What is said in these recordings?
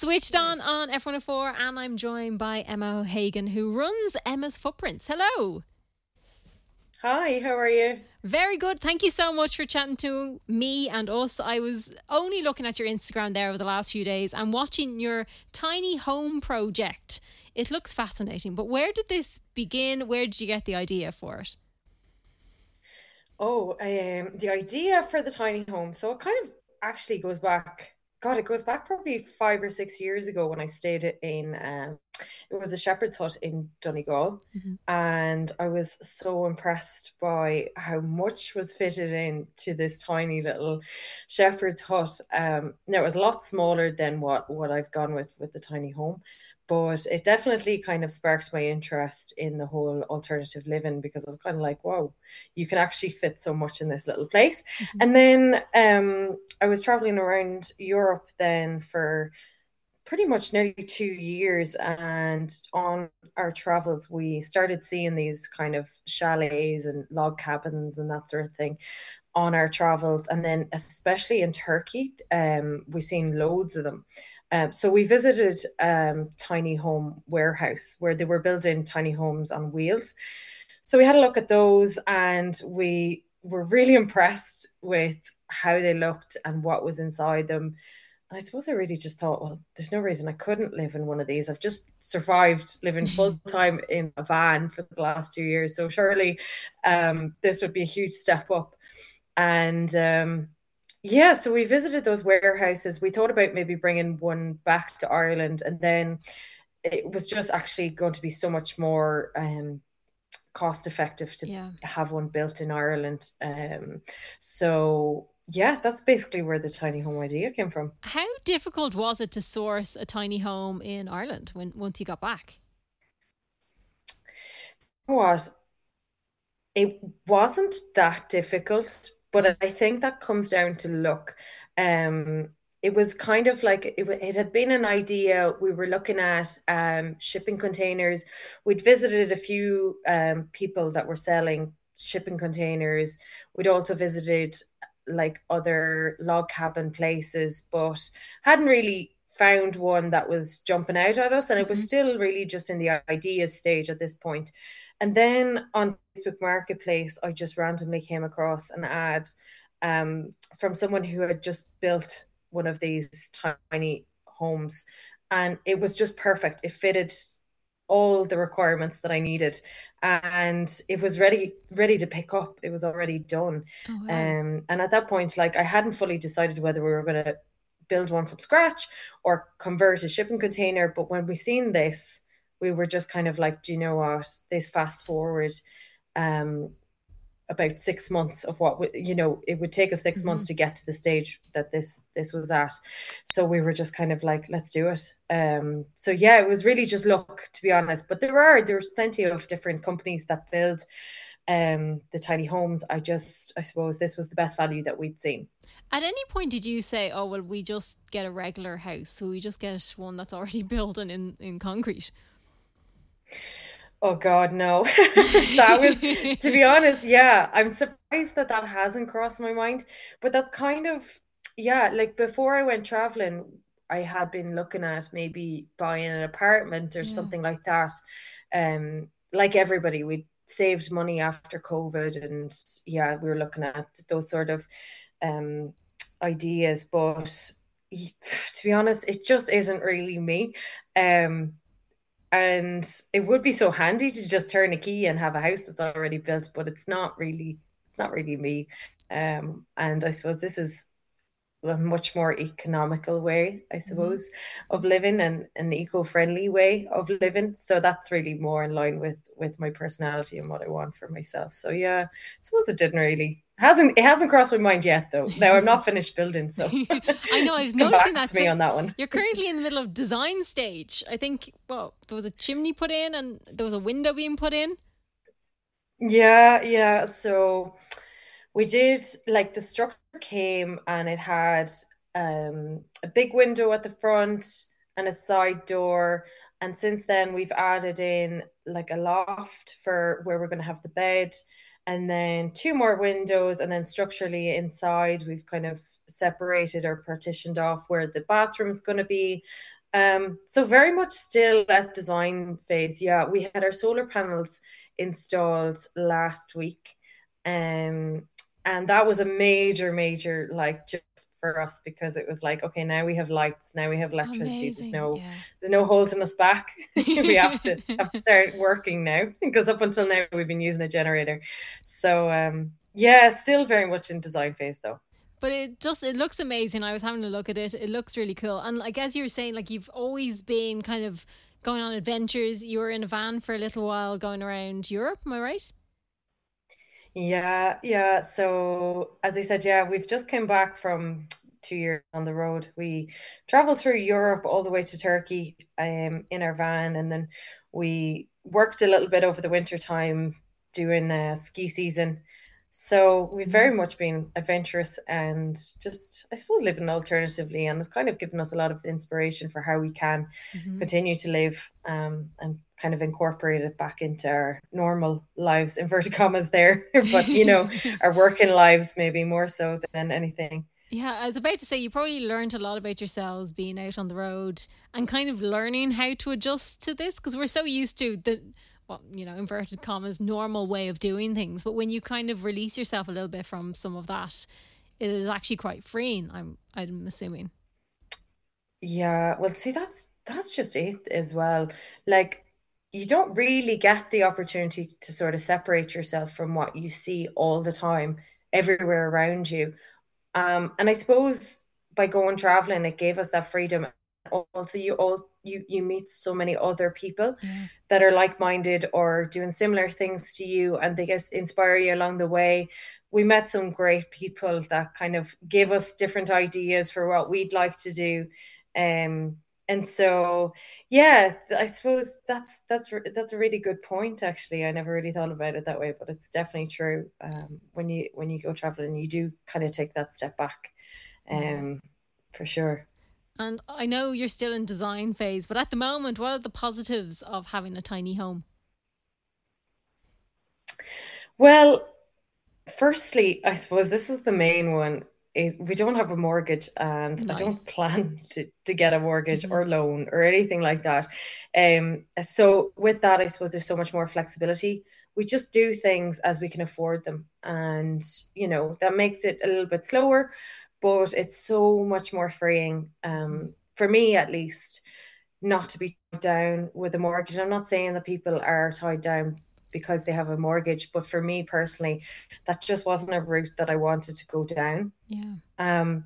Switched on on F104, and I'm joined by Emma O'Hagan, who runs Emma's Footprints. Hello. Hi, how are you? Very good. Thank you so much for chatting to me and us. I was only looking at your Instagram there over the last few days and watching your tiny home project. It looks fascinating, but where did this begin? Where did you get the idea for it? Oh, um, the idea for the tiny home. So it kind of actually goes back God, it goes back probably five or six years ago when I stayed in. Um, it was a shepherd's hut in Donegal, mm-hmm. and I was so impressed by how much was fitted into this tiny little shepherd's hut. Um, now it was a lot smaller than what what I've gone with with the tiny home, but it definitely kind of sparked my interest in the whole alternative living because I was kind of like, wow, you can actually fit so much in this little place. Mm-hmm. And then um, I was traveling around Europe then for pretty much nearly two years. And on our travels, we started seeing these kind of chalets and log cabins and that sort of thing on our travels. And then, especially in Turkey, um, we've seen loads of them. Um, so we visited um, tiny home warehouse where they were building tiny homes on wheels. So we had a look at those and we were really impressed with how they looked and what was inside them. And I suppose I really just thought, well, there's no reason I couldn't live in one of these. I've just survived living full time in a van for the last two years. So surely um, this would be a huge step up. And um, yeah, so we visited those warehouses. We thought about maybe bringing one back to Ireland, and then it was just actually going to be so much more um, cost effective to yeah. have one built in Ireland. Um, so yeah, that's basically where the tiny home idea came from. How difficult was it to source a tiny home in Ireland when once you got back? What? It wasn't that difficult but I think that comes down to luck. Um, it was kind of like it, it had been an idea. We were looking at um, shipping containers. We'd visited a few um, people that were selling shipping containers. We'd also visited like other log cabin places, but hadn't really found one that was jumping out at us. And it was mm-hmm. still really just in the idea stage at this point. And then on Facebook Marketplace, I just randomly came across an ad um, from someone who had just built one of these tiny homes, and it was just perfect. It fitted all the requirements that I needed, and it was ready ready to pick up. It was already done, oh, wow. um, and at that point, like I hadn't fully decided whether we were going to build one from scratch or convert a shipping container. But when we seen this, we were just kind of like, do you know what? This fast forward um, about six months of what you know it would take us 6 mm-hmm. months to get to the stage that this this was at. So we were just kind of like let's do it. Um so yeah it was really just luck to be honest. But there are there's plenty of different companies that build um the tiny homes. I just i suppose this was the best value that we'd seen. At any point did you say oh well we just get a regular house so we just get one that's already built and in in concrete Oh God, no. that was, to be honest, yeah. I'm surprised that that hasn't crossed my mind. But that's kind of, yeah. Like before I went traveling, I had been looking at maybe buying an apartment or yeah. something like that. Um, like everybody, we saved money after COVID, and yeah, we were looking at those sort of um ideas. But to be honest, it just isn't really me. Um, and it would be so handy to just turn a key and have a house that's already built but it's not really it's not really me um and i suppose this is a much more economical way i mm-hmm. suppose mm-hmm. of living and an eco-friendly way of living so that's really more in line with with my personality and what i want for myself so yeah i suppose it didn't really hasn't it hasn't crossed my mind yet though. Now I'm not finished building, so I know I was noticing that to me on that one. You're currently in the middle of design stage. I think well, there was a chimney put in and there was a window being put in. Yeah, yeah. So we did like the structure came and it had um a big window at the front and a side door. And since then we've added in like a loft for where we're gonna have the bed and then two more windows and then structurally inside we've kind of separated or partitioned off where the bathroom's going to be Um, so very much still at design phase. Yeah, we had our solar panels installed last week. Um, and that was a major, major like for us because it was like, okay, now we have lights, now we have electricity. Amazing. There's no yeah. there's no holding us back. we have to have to start working now because up until now we've been using a generator. So um yeah, still very much in design phase though but it just it looks amazing. I was having a look at it. It looks really cool. And I guess you were saying like you've always been kind of going on adventures. You were in a van for a little while going around Europe, am I right? Yeah, yeah. So as I said, yeah, we've just come back from two years on the road. We traveled through Europe all the way to Turkey um, in our van, and then we worked a little bit over the winter time doing a ski season so we've very much been adventurous and just, I suppose, living alternatively, and it's kind of given us a lot of inspiration for how we can mm-hmm. continue to live um, and kind of incorporate it back into our normal lives, inverted commas there, but you know, our working lives maybe more so than anything. Yeah, I was about to say you probably learned a lot about yourselves being out on the road and kind of learning how to adjust to this because we're so used to the well, you know, inverted commas, normal way of doing things. But when you kind of release yourself a little bit from some of that, it is actually quite freeing. I'm I'm assuming. Yeah, well, see, that's that's just it as well. Like, you don't really get the opportunity to sort of separate yourself from what you see all the time, everywhere around you. Um, and I suppose by going traveling, it gave us that freedom. Also, you all you you meet so many other people yeah. that are like-minded or doing similar things to you and they just inspire you along the way. We met some great people that kind of give us different ideas for what we'd like to do um and so yeah i suppose that's that's that's a really good point actually. I never really thought about it that way but it's definitely true um, when you when you go traveling you do kind of take that step back um for sure and I know you're still in design phase, but at the moment, what are the positives of having a tiny home? Well, firstly, I suppose this is the main one. We don't have a mortgage and nice. I don't plan to, to get a mortgage mm-hmm. or loan or anything like that. Um, so with that, I suppose there's so much more flexibility. We just do things as we can afford them. And, you know, that makes it a little bit slower, but it's so much more freeing um, for me at least not to be tied down with a mortgage. I'm not saying that people are tied down because they have a mortgage but for me personally that just wasn't a route that i wanted to go down. Yeah. Um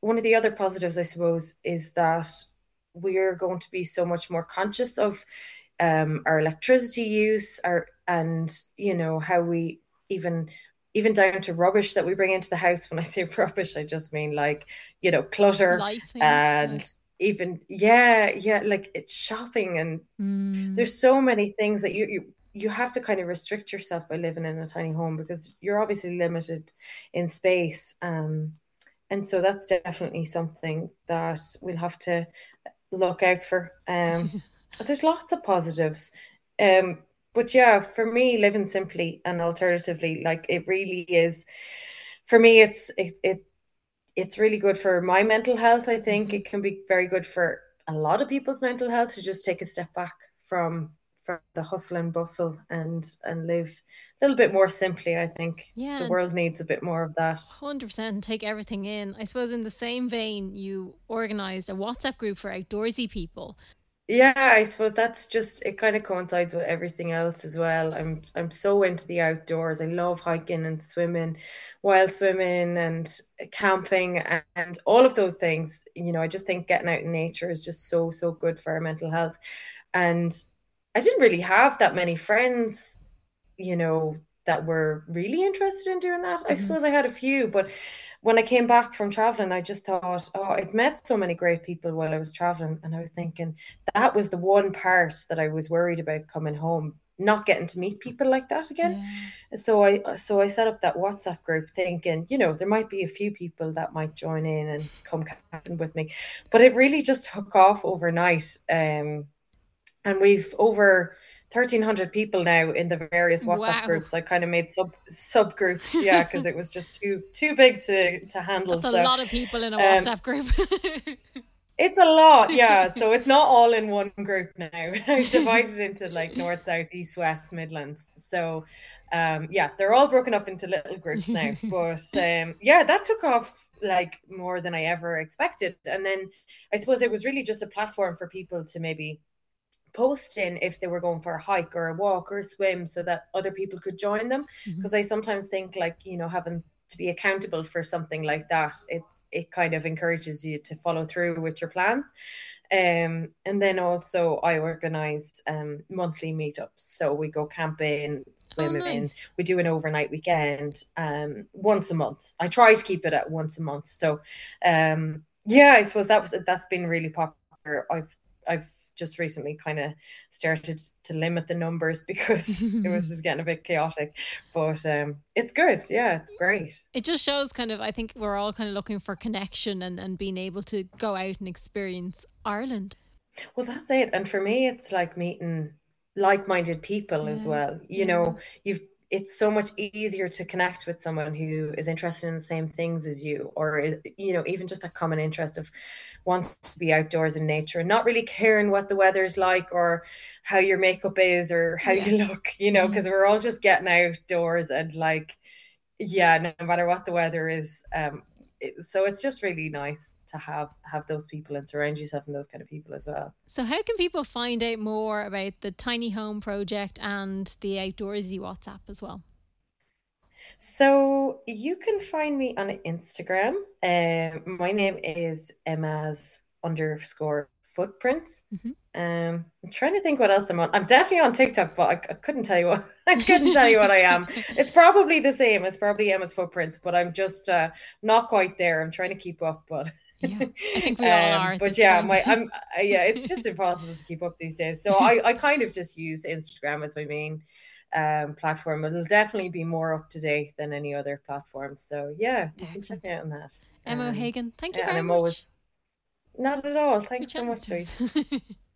one of the other positives i suppose is that we're going to be so much more conscious of um, our electricity use our and you know how we even even down to rubbish that we bring into the house. When I say rubbish, I just mean like, you know, clutter and even yeah, yeah, like it's shopping and mm. there's so many things that you, you you have to kind of restrict yourself by living in a tiny home because you're obviously limited in space. Um, and so that's definitely something that we'll have to look out for. Um, there's lots of positives. Um, but yeah, for me, living simply and alternatively, like it really is. For me, it's it, it it's really good for my mental health. I think it can be very good for a lot of people's mental health to just take a step back from from the hustle and bustle and and live a little bit more simply i think yeah the world needs a bit more of that 100% take everything in i suppose in the same vein you organized a whatsapp group for outdoorsy people yeah, I suppose that's just it kind of coincides with everything else as well. I'm I'm so into the outdoors. I love hiking and swimming, wild swimming and camping and all of those things. You know, I just think getting out in nature is just so so good for our mental health. And I didn't really have that many friends, you know, that were really interested in doing that. Mm-hmm. I suppose I had a few, but when I came back from traveling, I just thought, oh, I'd met so many great people while I was traveling. And I was thinking that was the one part that I was worried about coming home, not getting to meet people like that again. Yeah. So I so I set up that WhatsApp group thinking, you know, there might be a few people that might join in and come camping with me. But it really just took off overnight. Um, and we've over 1300 people now in the various whatsapp wow. groups i kind of made sub subgroups yeah because it was just too too big to to handle That's so, a lot of people in a um, whatsapp group It's a lot, yeah. So it's not all in one group now. I divided into like north, south, east, west, Midlands. So um yeah, they're all broken up into little groups now. But um yeah, that took off like more than I ever expected. And then I suppose it was really just a platform for people to maybe post in if they were going for a hike or a walk or a swim so that other people could join them because mm-hmm. i sometimes think like you know having to be accountable for something like that it it kind of encourages you to follow through with your plans um, and then also I organize um, monthly meetups. So we go camping, swimming, oh, nice. we do an overnight weekend um, once a month. I try to keep it at once a month. So um, yeah, I suppose that was that's been really popular. I've I've just recently kind of started to limit the numbers because it was just getting a bit chaotic. But um, it's good. Yeah, it's great. It just shows kind of, I think we're all kind of looking for connection and, and being able to go out and experience Ireland. Well, that's it. And for me, it's like meeting like minded people yeah. as well. You yeah. know, you've it's so much easier to connect with someone who is interested in the same things as you or is, you know even just that common interest of wants to be outdoors in nature and not really caring what the weather's like or how your makeup is or how yeah. you look you know because mm-hmm. we're all just getting outdoors and like yeah no matter what the weather is um it, so it's just really nice to have have those people and surround yourself in those kind of people as well. So how can people find out more about the tiny home project and the outdoorsy WhatsApp as well? So you can find me on Instagram. Um, my name is Emma's underscore footprints. Mm-hmm. Um, I'm trying to think what else I'm on. I'm definitely on TikTok, but I, I couldn't tell you what I couldn't tell you what I am. It's probably the same. It's probably Emma's footprints, but I'm just uh, not quite there. I'm trying to keep up, but yeah, I think we all um, are. But yeah, point. my I'm uh, yeah, it's just impossible to keep up these days. So I I kind of just use Instagram as my main um platform. It'll definitely be more up to date than any other platform. So yeah, you can check out on that. Emma um, O'Hagan, thank you yeah, very much. Always, not at all. Thanks so much,